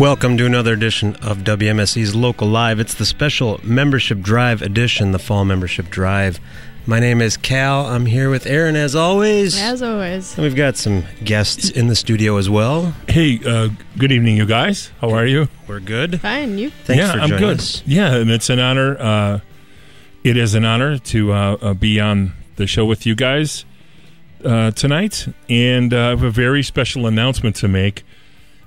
Welcome to another edition of WMSE's Local Live. It's the special membership drive edition, the fall membership drive. My name is Cal. I'm here with Aaron as always. As always. And we've got some guests in the studio as well. Hey, uh, good evening, you guys. How are you? We're good. Fine, you? Thanks yeah, for I'm joining good. us. Yeah, and it's an honor. Uh, it is an honor to uh, uh, be on the show with you guys uh, tonight, and uh, I have a very special announcement to make.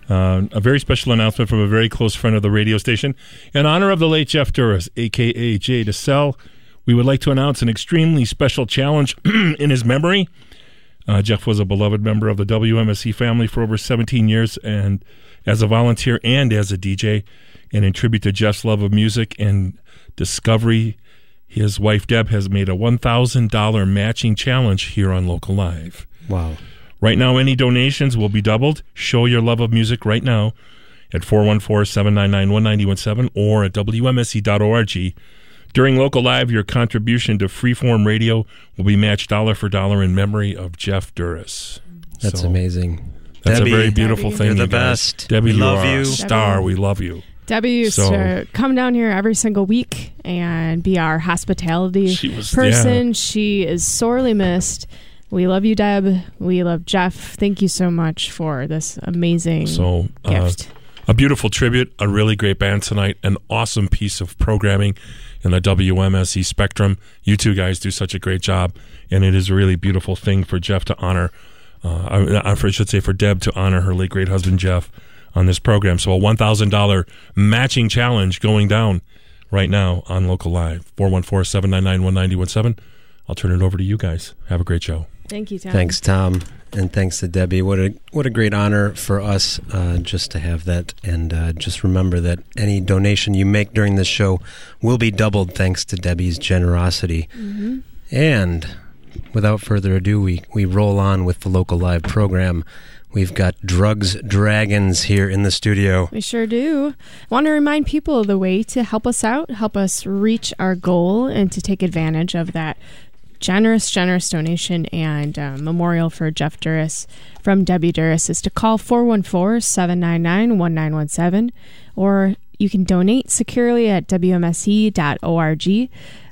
Uh, a very special announcement from a very close friend of the radio station. In honor of the late Jeff Duras, aka Jay DeSell, we would like to announce an extremely special challenge in his memory. Uh, Jeff was a beloved member of the WMSE family for over 17 years, and as a volunteer and as a DJ. And in tribute to Jeff's love of music and discovery, his wife Deb has made a $1,000 matching challenge here on Local Live. Wow. Right now, any donations will be doubled. Show your love of music right now at 414 799 1917 or at WMSE.org. During Local Live, your contribution to Freeform Radio will be matched dollar for dollar in memory of Jeff Duras. That's So, amazing. That's Debbie, a very beautiful Debbie. thing. You're the you guys. best. Debbie, We you love are you. a star. Debbie. We love you. Debbie used So- to come down here every single week and be our hospitality She was- person. yeah. She is sorely missed. We love you, Deb. We love Jeff. Thank you so much for this amazing So, uh, gift. a beautiful tribute, a really great band tonight, an awesome piece of programming in the WMSE spectrum. You two guys do such a great job, and it is a really beautiful thing for Jeff to honor. Uh, I, I should say for Deb to honor her late great husband Jeff on this program. So a one thousand dollar matching challenge going down right now on Local Live 414-799-1917. I'll turn it over to you guys. Have a great show. Thank you, Tom. Thanks, Tom, and thanks to Debbie. What a what a great honor for us uh, just to have that, and uh, just remember that any donation you make during this show will be doubled thanks to Debbie's generosity. Mm-hmm. And without further ado, we we roll on with the local live program. We've got Drugs Dragons here in the studio. We sure do. Want to remind people of the way to help us out, help us reach our goal, and to take advantage of that generous, generous donation and uh, memorial for Jeff Duras from Debbie Duras is to call 414 799 1917 or you can donate securely at WMSE.org.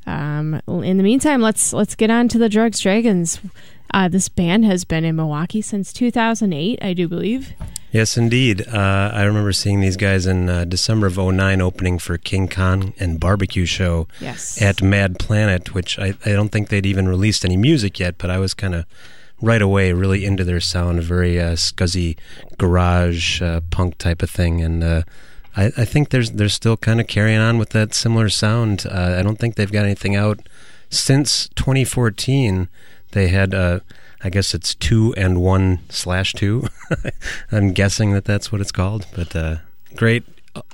Um, in the meantime, let's let's get on to the Drugs Dragons. Uh, this band has been in Milwaukee since 2008, I do believe. Yes, indeed. Uh, I remember seeing these guys in uh, December of 09 opening for King Khan and Barbecue Show Yes. at Mad Planet, which I, I don't think they'd even released any music yet, but I was kind of right away really into their sound, a very uh, scuzzy garage uh, punk type of thing. And uh, I, I think there's they're still kind of carrying on with that similar sound. Uh, I don't think they've got anything out since 2014. They had, uh, I guess it's two and one slash two. I'm guessing that that's what it's called, but uh, great.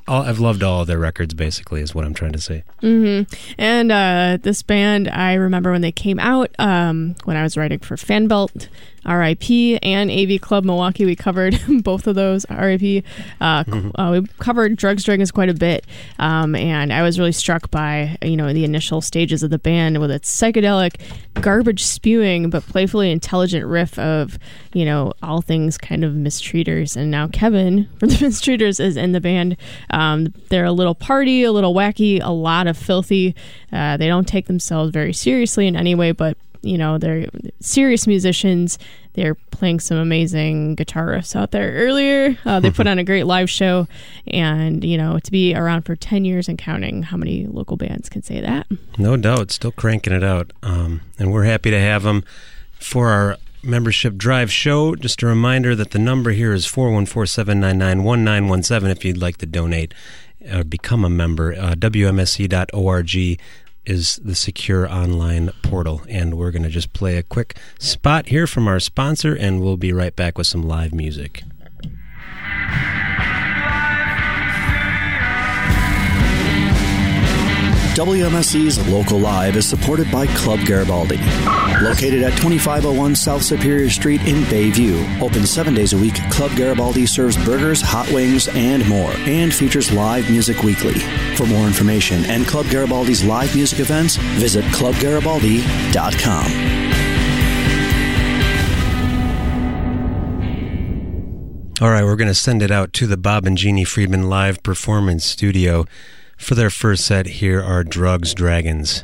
All, I've loved all their records, basically, is what I'm trying to say. hmm And uh, this band, I remember when they came out, um, when I was writing for Fanbelt, RIP, and AV Club Milwaukee. We covered both of those, RIP. Uh, c- uh, we covered Drugs Dragons quite a bit. Um, and I was really struck by, you know, the initial stages of the band with its psychedelic, garbage spewing, but playfully intelligent riff of, you know, all things kind of mistreaters. And now Kevin from the mistreaters is in the band. Um, they're a little party, a little wacky, a lot of filthy. Uh, they don't take themselves very seriously in any way, but you know they're serious musicians. They're playing some amazing guitarists out there earlier. Uh, they put on a great live show, and you know to be around for ten years and counting. How many local bands can say that? No doubt, still cranking it out. Um, and we're happy to have them for our membership drive show. Just a reminder that the number here is 414 799 1917 if you'd like to donate or become a member. Uh, WMSE.org is the secure online portal. And we're going to just play a quick spot here from our sponsor, and we'll be right back with some live music. WMSE's Local Live is supported by Club Garibaldi. Located at 2501 South Superior Street in Bayview. Open seven days a week, Club Garibaldi serves burgers, hot wings, and more, and features live music weekly. For more information and Club Garibaldi's live music events, visit clubgaribaldi.com. All right, we're going to send it out to the Bob and Jeannie Friedman live performance studio. For their first set, here are Drugs Dragons.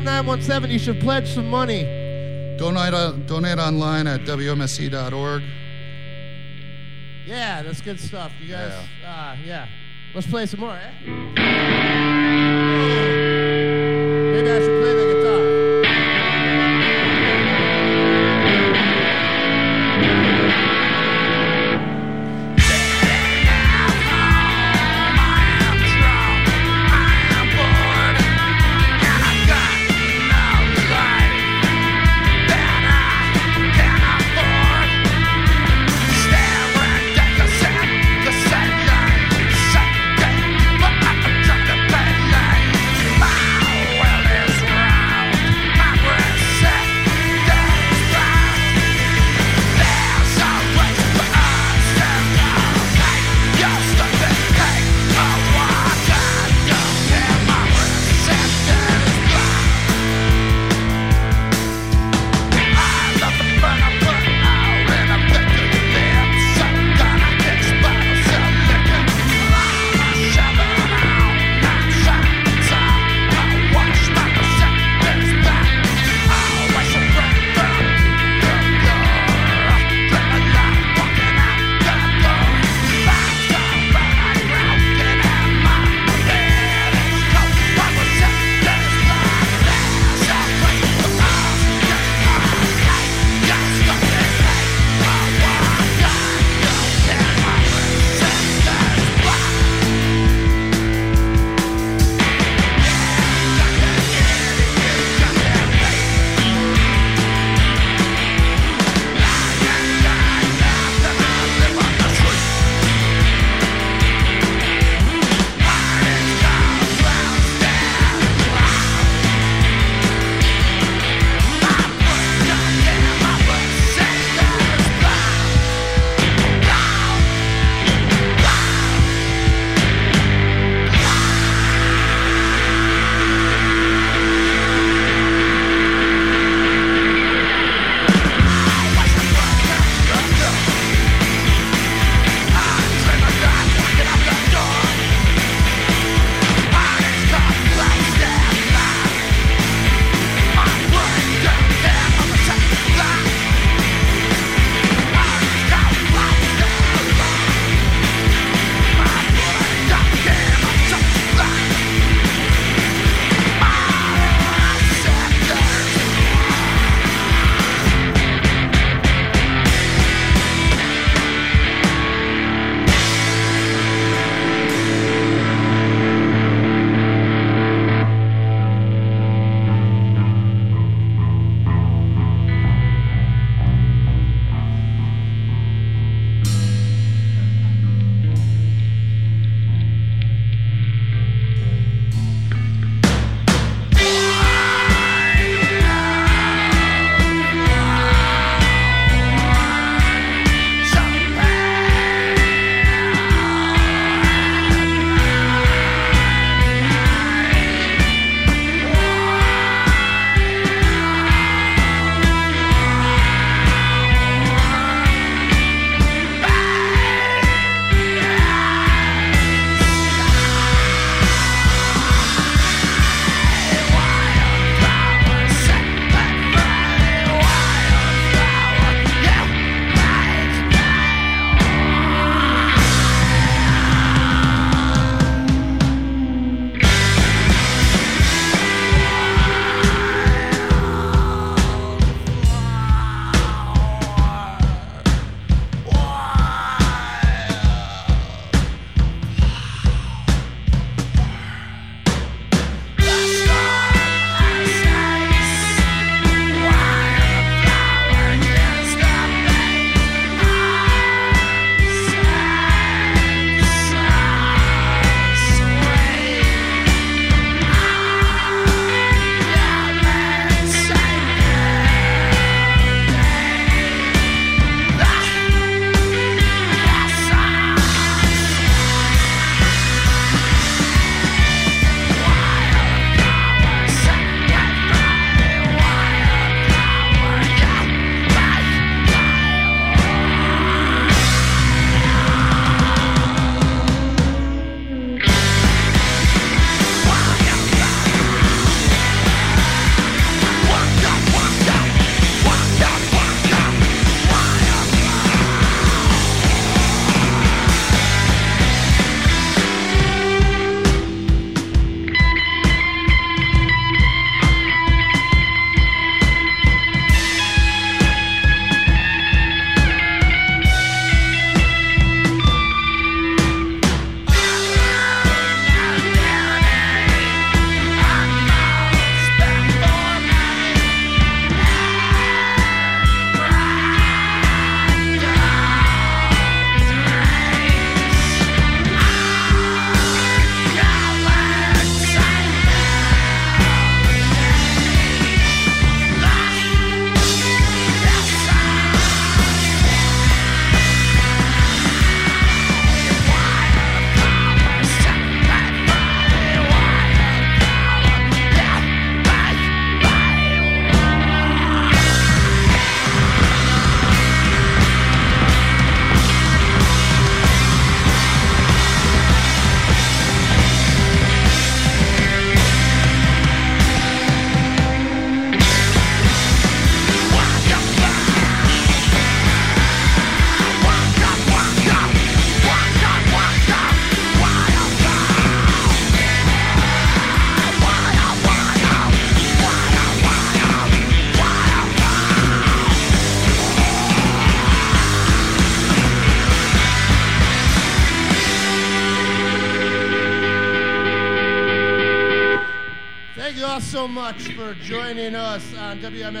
799-1917. You should pledge some money. Donate, uh, donate online at WMSE.org. Yeah, that's good stuff. You guys, yeah. Uh, yeah. Let's play some more, eh? Maybe I should play the guitar.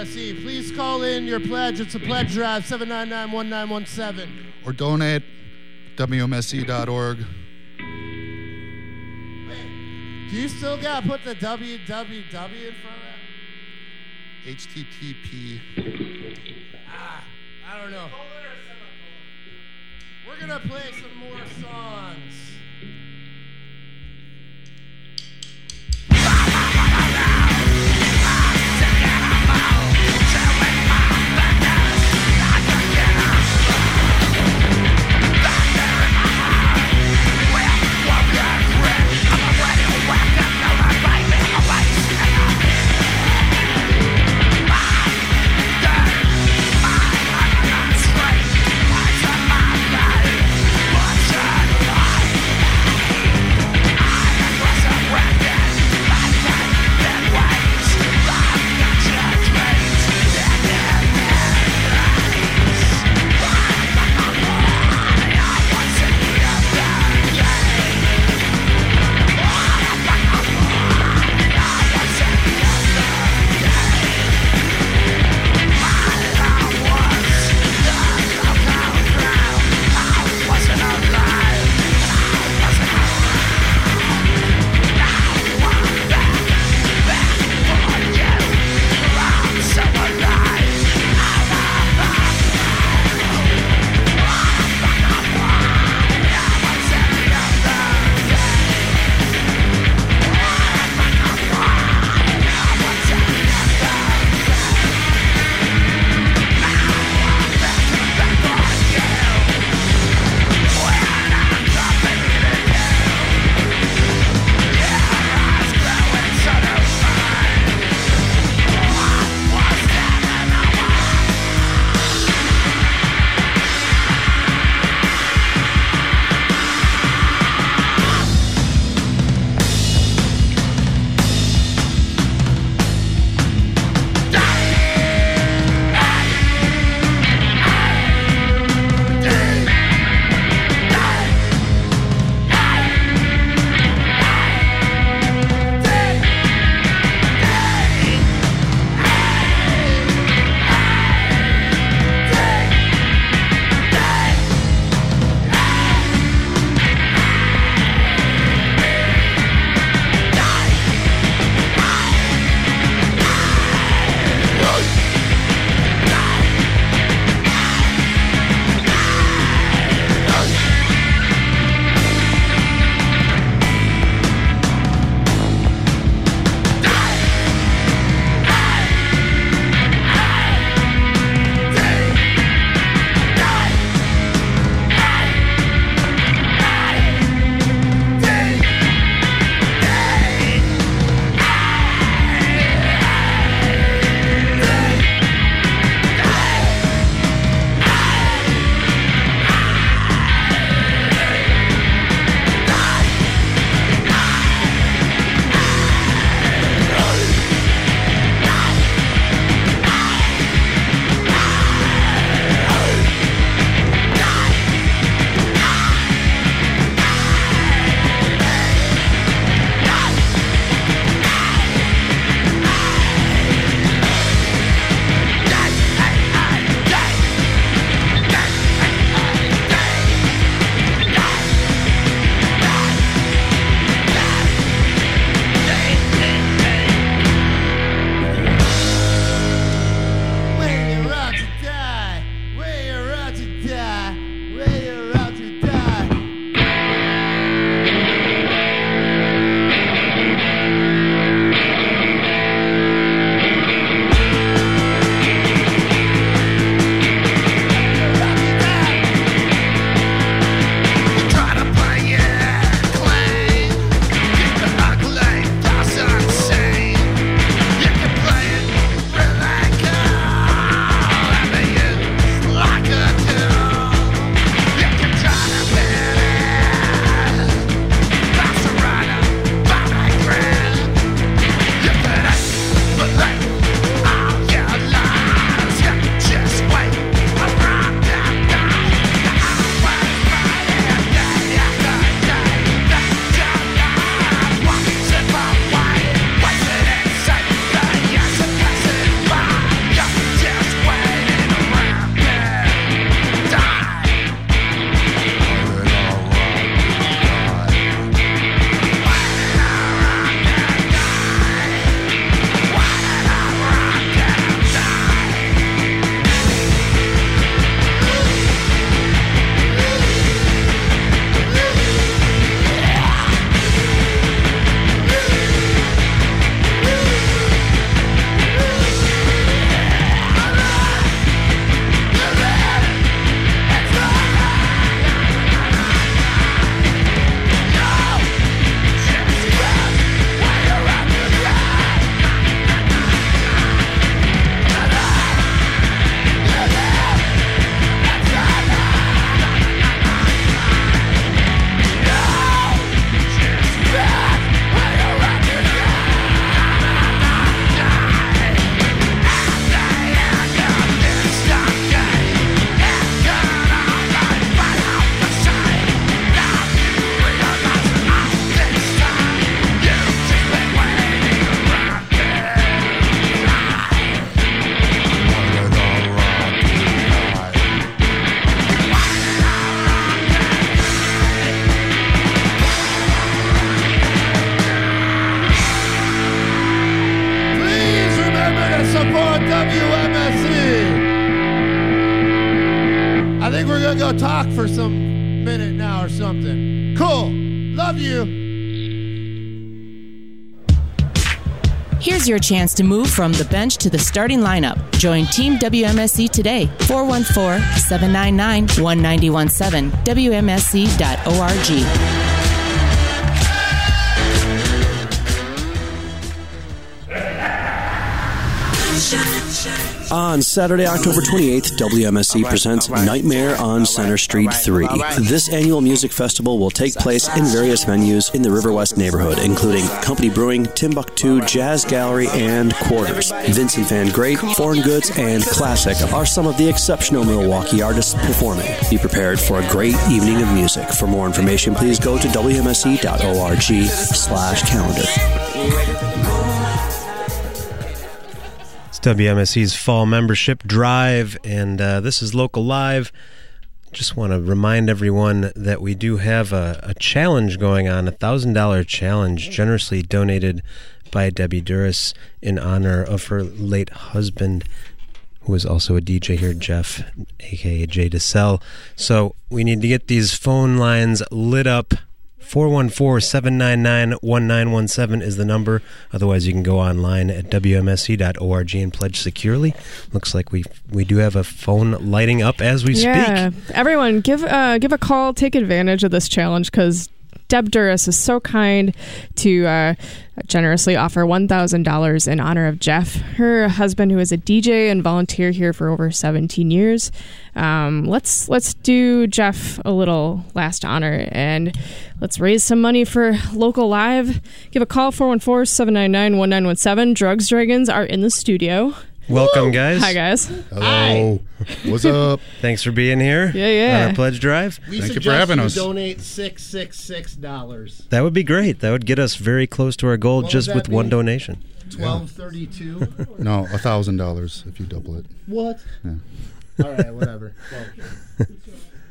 On Please call in your pledge. It's a pledge drive, 799 1917. Or donate WMSE.org. Wait, Do you still got to put the www in front of that? HTTP. Ah, I don't know. We're going to play some more songs. Gonna go talk for some minute now or something. Cool. Love you. Here's your chance to move from the bench to the starting lineup. Join Team WMSE today. 414 799 1917. WMSE.org. On Saturday, October 28th, WMSE presents Nightmare on Center Street 3. This annual music festival will take place in various venues in the River West neighborhood, including Company Brewing, Timbuktu, Jazz Gallery, and Quarters. Vincent Van Great, Foreign Goods, and Klassik are some of the exceptional Milwaukee artists performing. Be prepared for a great evening of music. For more information, please go to wmse.org slash calendar. WMSE's fall membership drive, and uh, this is local live. Just want to remind everyone that we do have a, a challenge going on, a thousand dollar challenge, generously donated by Debbie Duras in honor of her late husband, who was also a DJ here, Jeff, aka Jay DeSell. So we need to get these phone lines lit up. 414-799-1917 is the number. Otherwise, you can go online at wmse.org and pledge securely. Looks like we we do have a phone lighting up as we Yeah, speak. everyone, give uh, give a call. Take advantage of this challenge because Deb Duras is so kind to uh, generously offer one thousand dollars in honor of Jeff, her husband, who is a DJ and volunteer here for over seventeen years. Um, let's let's do Jeff a little last honor and let's raise some money for local live. Give a call 414-799-1917. Drugs Dragons are in the studio. Welcome, guys. Hi guys. Hello. What's up? Thanks for being here. Yeah, yeah. On our pledge drive. We Thank you for suggest having you us. donate six six six dollars. That would be great. That would get us very close to our goal What just would with that one be? donation. Twelve thirty two. No, a thousand dollars if you double it. What? Yeah. All right, whatever. Well,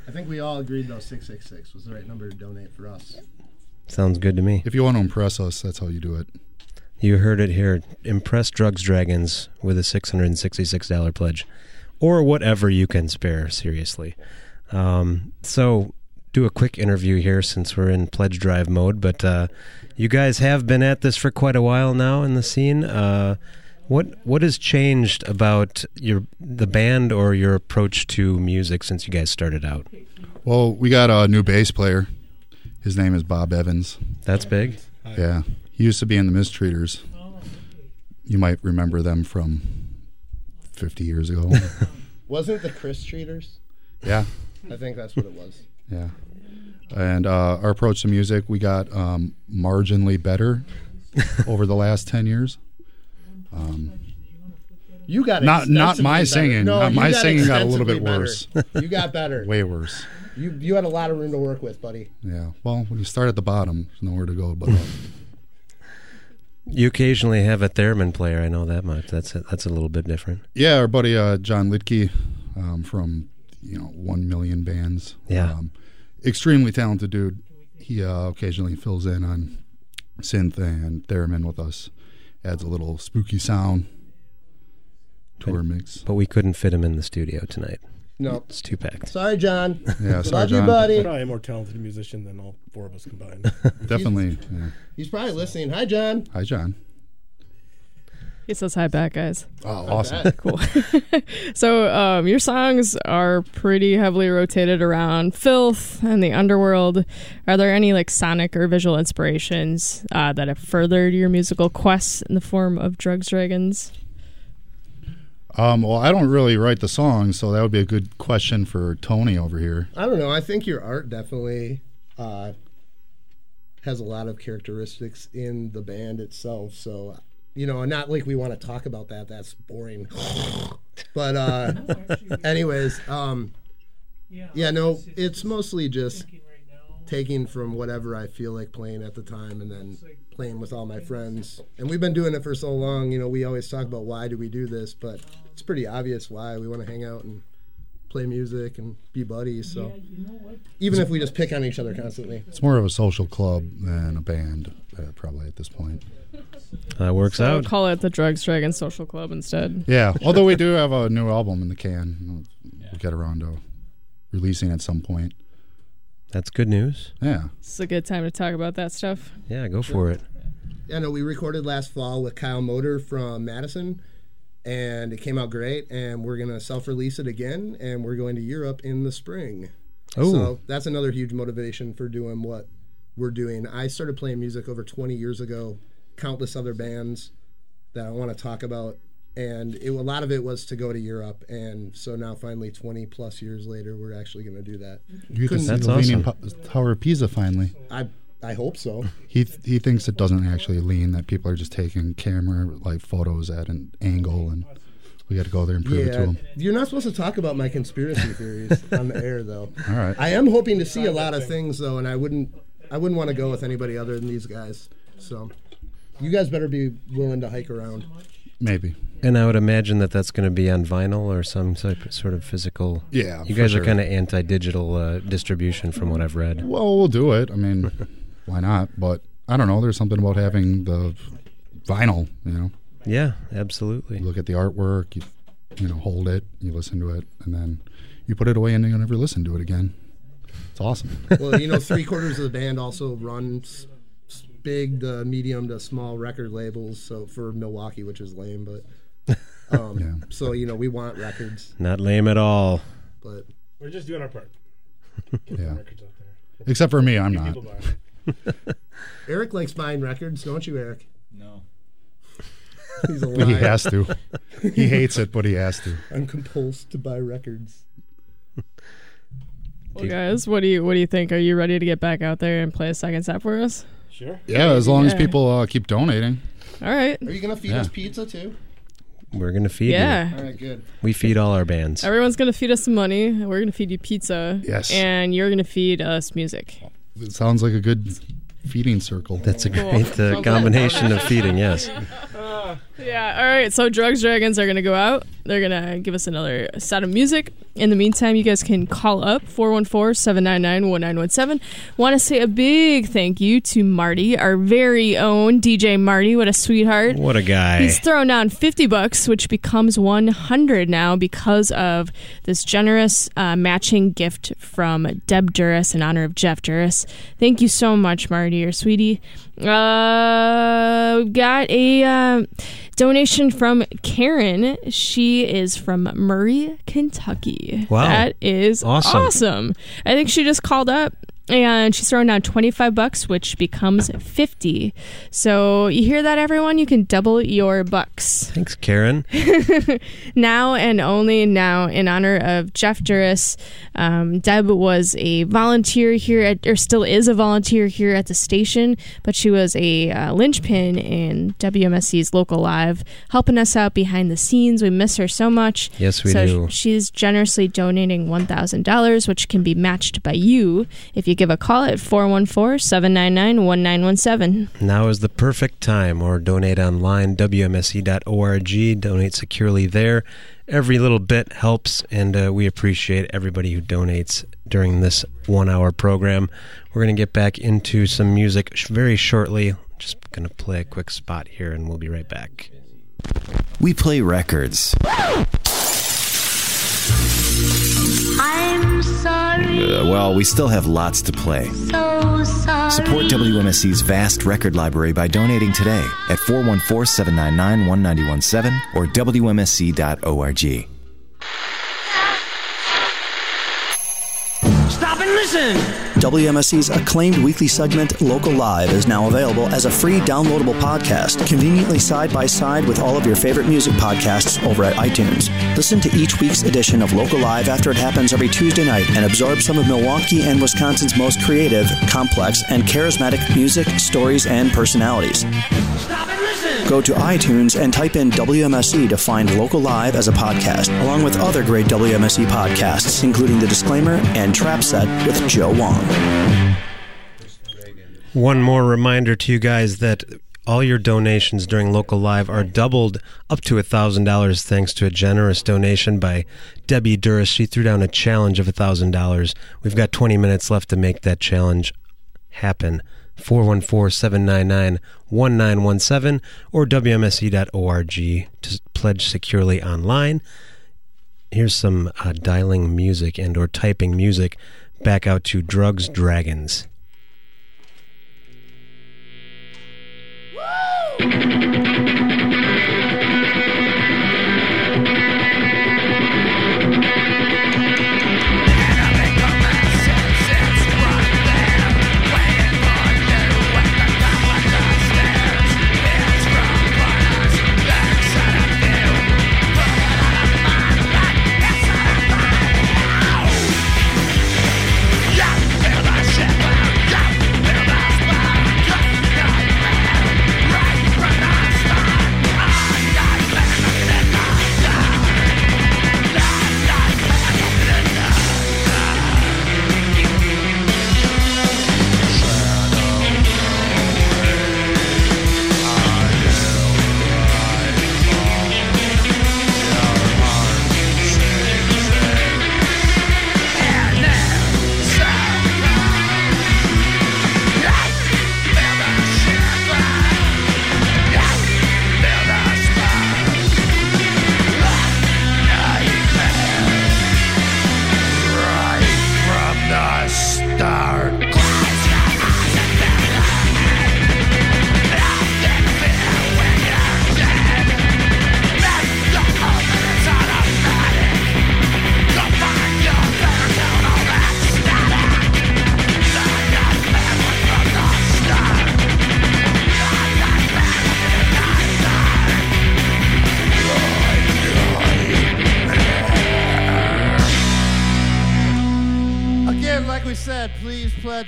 I think we all agreed though six six six was the right number to donate for us. Sounds good to me. If you want to impress us, that's how you do it. You heard it here. Impress Drugs Dragons with a $666 pledge. Or whatever you can spare, seriously. Um, so, do a quick interview here since we're in pledge drive mode. But uh, you guys have been at this for quite a while now in the scene. Uh, what what has changed about your the band or your approach to music since you guys started out? Well, we got a new bass player. His name is Bob Evans. That's big. Yeah. Used to be in the Mistreaters. You might remember them from 50 years ago. Wasn't it the Chris Treaters? yeah. I think that's what it was. Yeah. And uh, our approach to music, we got um, marginally better over the last 10 years. You got Not- not my better. singing. No, Not my singing got a little bit better. worse. You got better. Way worse. You you had a lot of room to work with, buddy. Yeah. Well, when you start at the bottom, there's nowhere to go but up. You occasionally have a theremin player. I know that much. That's a, that's a little bit different. Yeah, our buddy uh, John Litke um, from you know one million bands. Yeah. um, extremely talented dude. He uh, occasionally fills in on synth and theremin with us. Adds a little spooky sound to our mix. But we couldn't fit him in the studio tonight. No. It's too packed. Sorry, John. Yeah, sorry, Love you, John. buddy. Probably a more talented musician than all four of us combined. Definitely. Yeah. He's probably listening. Hi, John. Hi, John. He says hi back, guys. Oh, awesome. Cool. so, um, your songs are pretty heavily rotated around filth and the underworld. Are there any like sonic or visual inspirations uh, that have furthered your musical quests in the form of Drugs Dragons? Um, well, I don't really write the songs, so that would be a good question for Tony over here. I don't know. I think your art definitely uh, has a lot of characteristics in the band itself. So, you know, not like we want to talk about that. That's boring. but, uh, anyways, um, yeah, no, it's mostly just taking from whatever I feel like playing at the time and then playing with all my friends. And we've been doing it for so long. You know, we always talk about why do we do this, but it's pretty obvious why we want to hang out and play music and be buddies. So even if we just pick on each other constantly, It's more of a social club than a band, uh, probably at this point. That works So out. call it the Drugs Dragons Social Club instead. Yeah, although we do have a new album in the can. We'll get around to releasing at some point. That's good news. Yeah. It's a good time to talk about that stuff. Yeah, go for it. Yeah, no, we recorded last fall with Kyle Motor from Madison, and it came out great. And we're gonna self-release it again, and we're going to Europe in the spring. Oh. so that's another huge motivation for doing what we're doing. I started playing music over 20 years ago, countless other bands that I want to talk about, and it, a lot of it was to go to Europe. And so now, finally, 20 plus years later, we're actually going to do that. You get to Couldn't- see the leaning awesome. po- Tower of Pisa finally. I I hope so. He he thinks it doesn't actually lean; that people are just taking camera like photos at an angle, and we got to go there and prove it to Yeah, them. you're not supposed to talk about my conspiracy theories on the air, though. All right. I am hoping to see a lot of things though, and I wouldn't I wouldn't want to go with anybody other than these guys. So you guys better be willing to hike around. Maybe. And I would imagine that that's going to be on vinyl or some type, sort of physical. Yeah. You for guys sure. are kind of anti-digital uh, distribution, from what I've read. Well, we'll do it. I mean, why not? But I don't know. There's something about having the vinyl. You know, Yeah, absolutely. you look at the artwork, you you know, hold it, you listen to it, and then you put it away, and you never listen to it again. It's awesome. Well, you know, three quarters of the band also runs s- big to medium to small record labels. So for Milwaukee, which is lame, but um, Yeah. so you know we want records, Not lame at all. but We're just doing our part. Yeah. out there. Except for me, I'm not. Eric likes buying records, don't you, Eric? No. He's a But he has to. He hates it, but he has to. I'm compulsed to buy records. Well, guys, what do you what do you think? Are you ready to get back out there and play a second set for us? Sure. Yeah, as long as Yeah. people uh, keep donating. All right. Are you gonna feed Yeah. us pizza too? We're going to feed you. Yeah. All right, good. We feed all our bands. Everyone's gonna feed us some money. We're gonna feed you pizza. Yes. And you're gonna feed us music. It sounds like a good feeding circle. That's a Cool. great uh, combination of feeding, yes. Yeah. All right. So Drugs Dragons are gonna go out. They're gonna give us another set of music. In the meantime, you guys can call up 414-799-1917. Want to say a big thank you to Marty, our very own DJ Marty. What a sweetheart. What a guy. He's thrown down 50 bucks, which becomes 100 now because of this generous uh, matching gift from Deb Duras in honor of Jeff Duras. Thank you so much, Marty, or sweetie. Uh, we've got a uh, Um, donation from Karen. She is from Murray, Kentucky. Wow. That is Awesome. awesome. I think she just called up and she's throwing down 25 bucks which becomes 50 so you hear that everyone? You can double your bucks. Thanks, Karen. now and only now in honor of jeff duras um, deb was a volunteer here at or still is a volunteer here at the station but she was a uh, linchpin in wmse's local live helping us out behind the scenes. We miss her so much. Yes, we so do. she's generously donating $1000 which can be matched by you if you give a call at 414-799-1917 Now is the perfect time, or donate online, wmse.org. Donate securely there. Every little bit helps, and uh, we appreciate everybody who donates during this one hour program. We're going to get back into some music sh- very shortly. Just going to play a quick spot here, and we'll be right back. We play records. I'm sorry, Uh, well, we still have lots to play. so sorry. Support WMSE's vast record library by donating today at 414 799 1917 or WMSE.org. Stop and listen. WMSE's acclaimed weekly segment, Local Live, is now available as a free downloadable podcast, conveniently side by side with all of your favorite music podcasts over at iTunes. Listen to each week's edition of Local Live after it happens every Tuesday night and absorb some of Milwaukee and Wisconsin's most creative, complex, and charismatic music, stories, and personalities. Go to iTunes and type in WMSE to find Local Live as a podcast, along with other great WMSE podcasts, including The Disclaimer and Trap Set with Joe Wong. One more reminder to you guys that all your donations during local live are doubled up to $1,000 thanks to a generous donation by Debbie Duras. She threw down a challenge of $1,000. We've got 20 minutes left to make that challenge happen. 414-799-1917 or wmse.org to pledge securely online. here's some uh, dialing music and or typing music back out to Drugs Dragons. Again,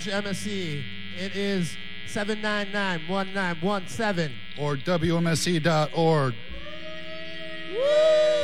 pledge MSE. It is 799-1917. Or WMSE.org. Shadows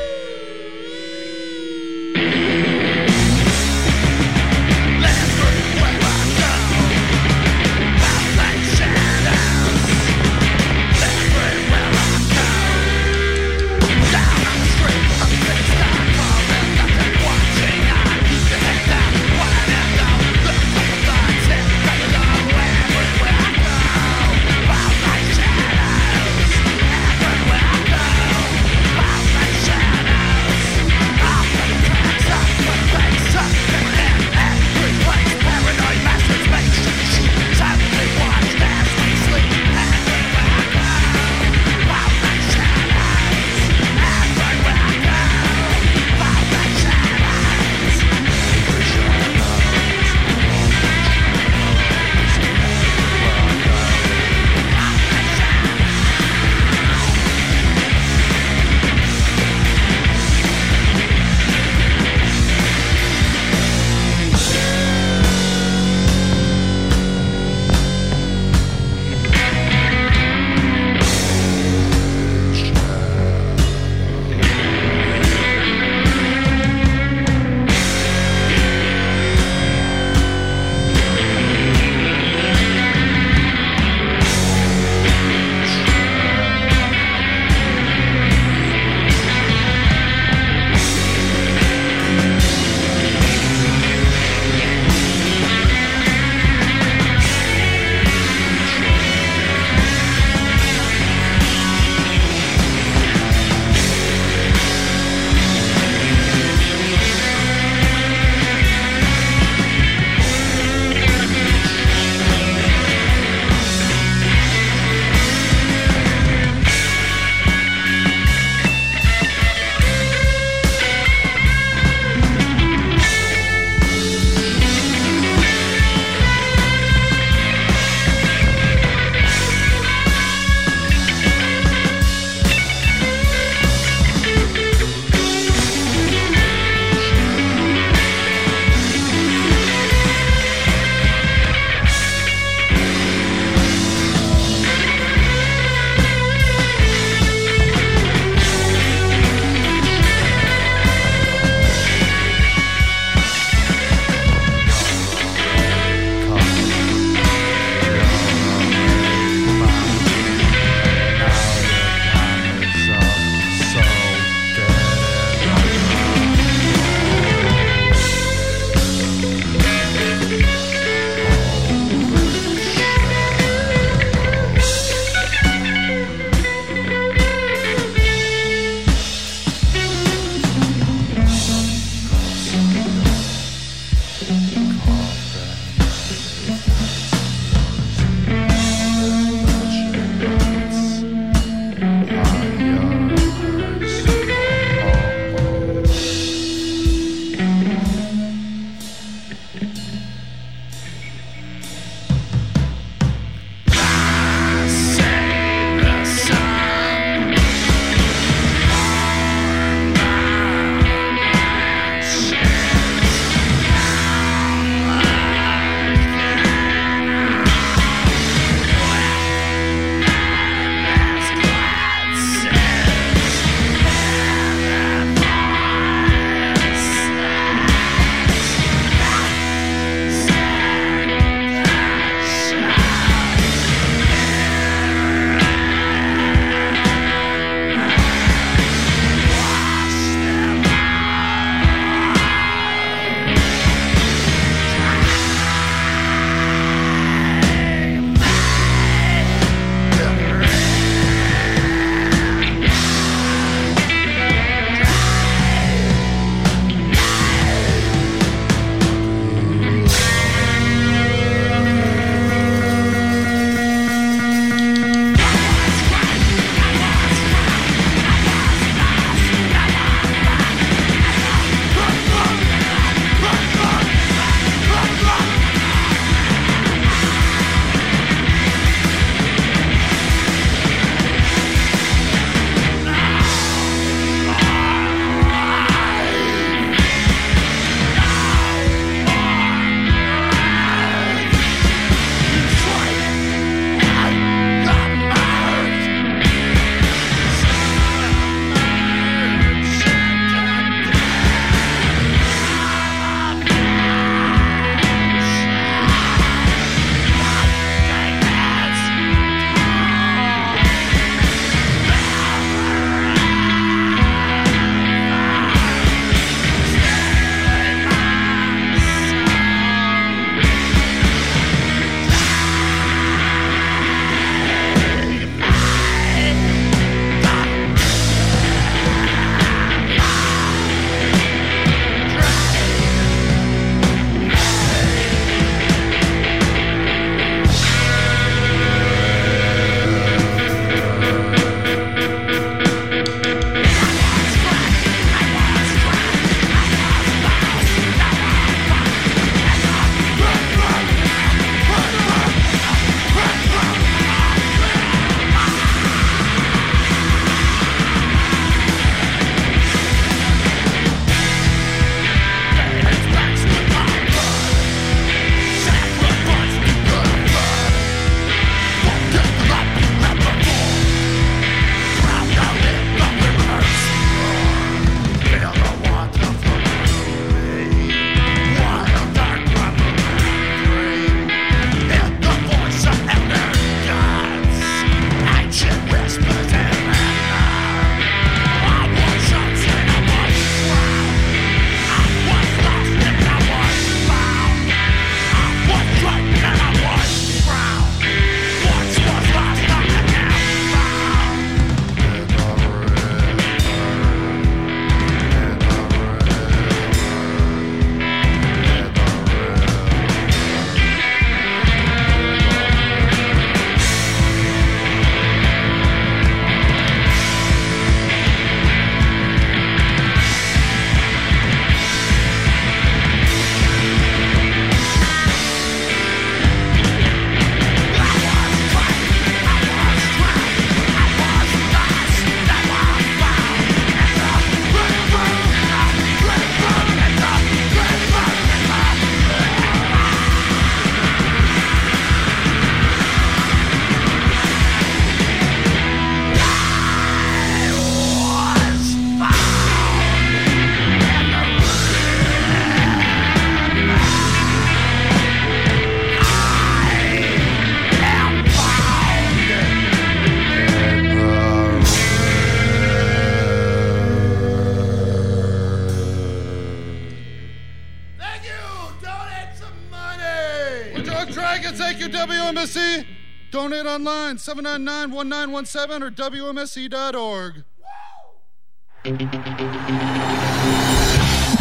Donate online, 799-1917 or WMSE.org.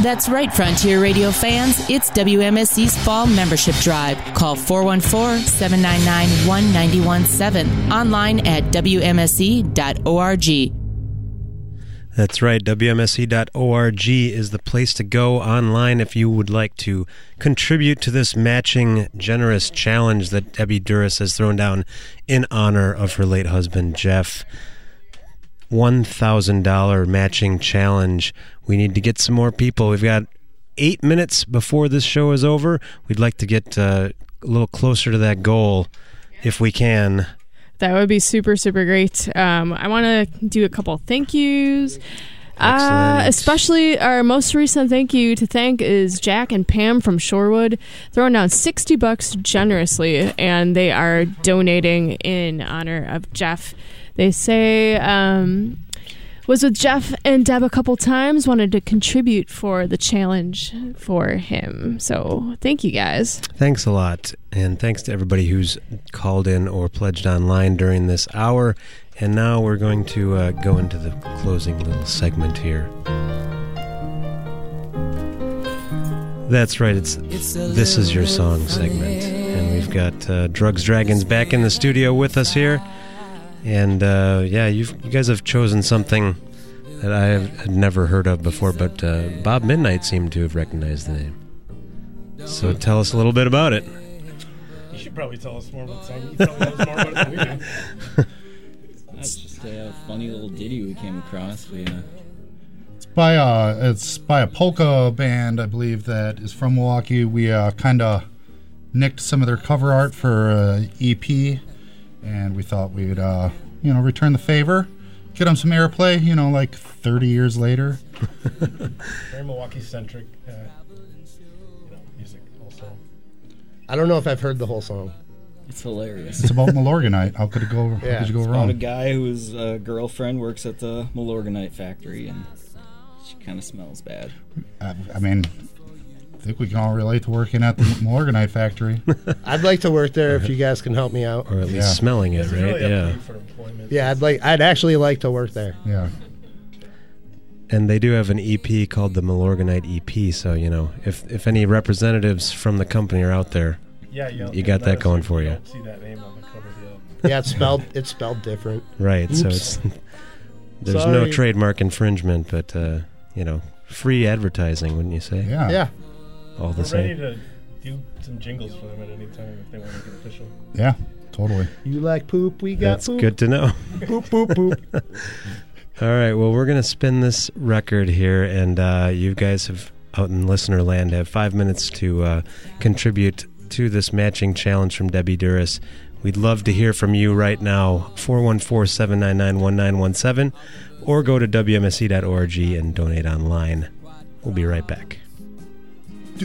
That's right, Frontier Radio fans. It's WMSE's Fall Membership Drive. Call 414 799 1917. Online at WMSE.org. That's right. WMSE.org is the place to go online if you would like to contribute to this matching generous challenge that Debbie Duras has thrown down in honor of her late husband, Jeff. $1,000 matching challenge. We need to get some more people. We've got eight minutes before this show is over. We'd like to get uh, a little closer to that goal if we can. That would be super, super great. Um, I want to do a couple thank yous. Uh, especially our most recent thank you to thank is Jack and Pam from Shorewood, throwing down 60 bucks generously, and they are donating in honor of Jeff. They say, um, was with Jeff and Deb a couple times, wanted to contribute for the challenge for him. So thank you guys. Thanks a lot. And thanks to everybody who's called in or pledged online during this hour. And now we're going to uh, go into the closing little segment here. That's right. It's this is your song segment, and we've got uh, Drugs Dragons back in the studio with us here. And uh, yeah, you've, you guys have chosen something that I had never heard of before, but uh, Bob Midnight seemed to have recognized the name. So tell us a little bit about it. You should probably tell us more about the song. You probably know more about it than we do. That's just a funny little ditty we came across. We, uh, It's by a it's by a polka band, I believe that is from Milwaukee. We uh, kind of nicked some of their cover art for uh, EP, and we thought we'd uh, you know return the favor, get them some airplay. You know, like 30 years later. Very Milwaukee centric, uh, you know, music also. I don't know if I've heard the whole song. it's hilarious. It's about Milorganite. How could it go? How Yeah, could you go It's about a guy whose uh, girlfriend works at the Milorganite factory, and she kind of smells bad. I, I mean, I think we can all relate to working at the Milorganite factory. I'd like to work there if you guys can help me out. Or at least Yeah. smelling it, It's right? really up yeah. for employment. Yeah, I'd like. I'd actually like to work there. Yeah. And they do have an EP called the Milorganite EP. So you know, if if any representatives from the company are out there, Yeah, you, You got that notice going if for you you. don't See that name on the cover of the Yeah, it's spelled. it's spelled different. right? So Oops. it's there's no Sorry. trademark infringement, but uh, you know, free advertising, wouldn't you say? Yeah. Yeah. All the We're ready to do some jingles for them at any time if they want to make it official. Yeah. Totally. You like poop? We got That's poop. good to know. Poop, poop, poop. All right. Well, we're gonna spin this record here, and uh, you guys have out in listener land have five minutes to uh, contribute to this matching challenge from Debbie Duras. We'd love to hear from you right now. 414-799-1917 or go to wmse.org and donate online. We'll be right back.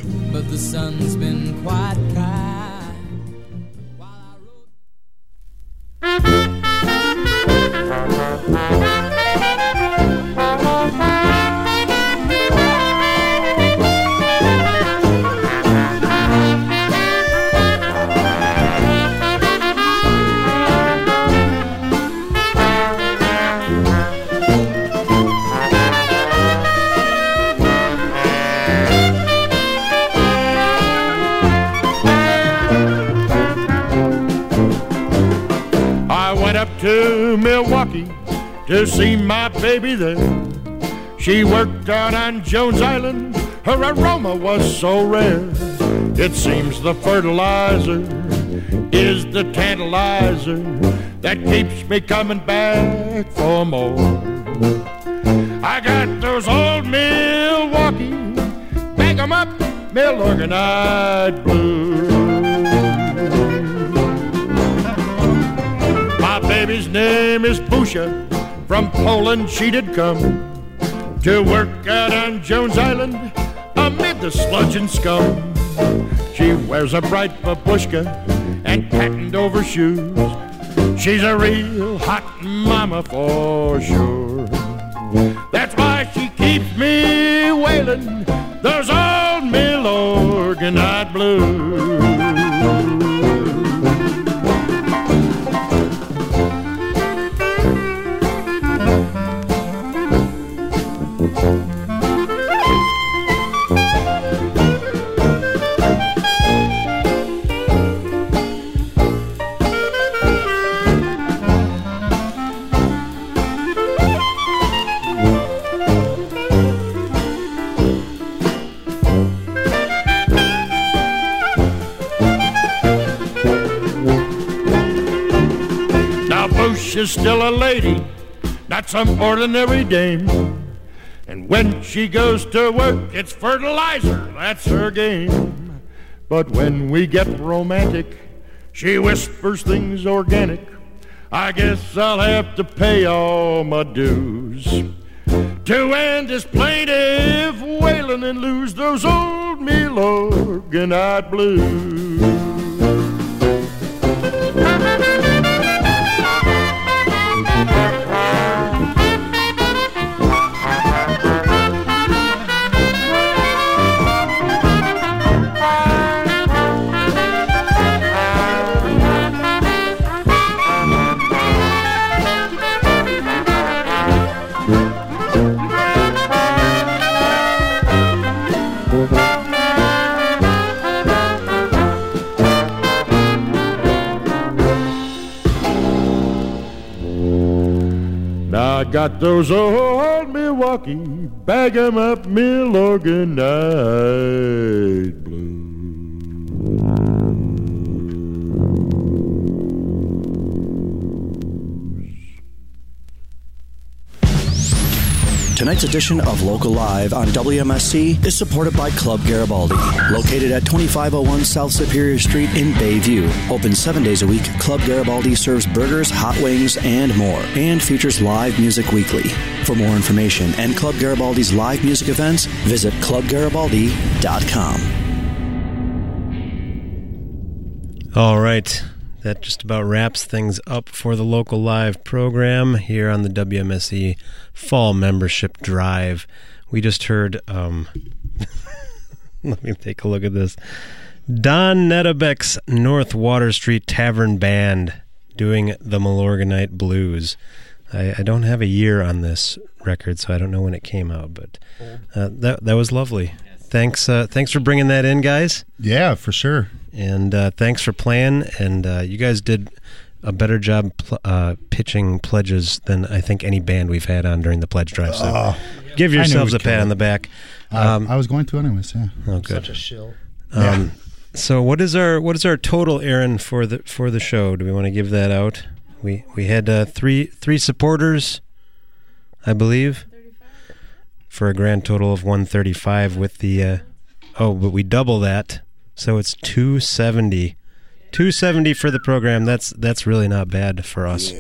But the sun's been quite kind. Milwaukee to see my baby there. She worked out on Jones Island. Her aroma was so rare. It seems the fertilizer is the tantalizer that keeps me coming back for more. I got those old Milwaukee, bag 'em up, Milorganite blues. Name is Busha. From Poland she did come to work out on Jones Island amid the sludge and scum. She wears a bright babushka and patent over shoes. She's a real hot mama for sure. That's why she keeps me wailing those old Milorganite blues. She's still a lady, not some ordinary dame. And when she goes to work, it's fertilizer, that's her game. But when we get romantic, she whispers things organic. I guess I'll have to pay all my dues to end this plaintive wailing and lose those old Milorganite blues. Got those old Milwaukee bag 'em up Milorganite Tonight's edition of Local Live on WMSE is supported by Club Garibaldi. Located at 2501 South Superior Street in Bayview. Open seven days a week, Club Garibaldi serves burgers, hot wings, and more, and features live music weekly. For more information and Club Garibaldi's live music events, visit clubgaribaldi.com. All right. That just about wraps things up for the local live program here on the WMSE Fall Membership Drive. We just heard, um, let me take a look at this. Don Nedebeck's North Water Street Tavern Band doing the Milorganite Blues. I, I don't have a year on this record, so I don't know when it came out, but uh, that that was lovely. Thanks, uh, thanks for bringing that in, guys. Yeah, for sure. And uh, thanks for playing. And uh, you guys did a better job pl- uh, pitching pledges than I think any band we've had on during the pledge drive. So Oh, give yourselves a pat on the back. Uh, I was going to anyways. Yeah. Oh, good. Such a shill. Um, So what is our what is our total, Aaron, for the for the show? Do we want to give that out? We we had uh, three three supporters, I believe, for a grand total of one thirty five. With the uh, oh, but we double that, so it's two seventy. 270 for the program. That's that's really not bad for us.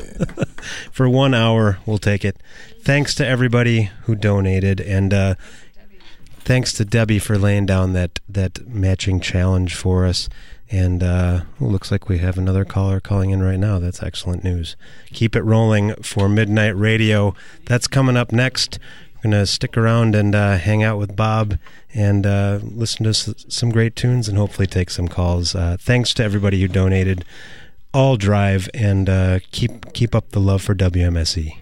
for 1 hour, we'll take it. Thanks to everybody who donated and uh thanks to Debbie for laying down that that matching challenge for us. And uh, looks like we have another caller calling in right now. That's excellent news. Keep it rolling for Midnight Radio. That's coming up next. Going to stick around and uh, hang out with Bob and uh, listen to some great tunes and hopefully take some calls. Uh, thanks to everybody who donated. All drive and uh, keep keep up the love for WMSE.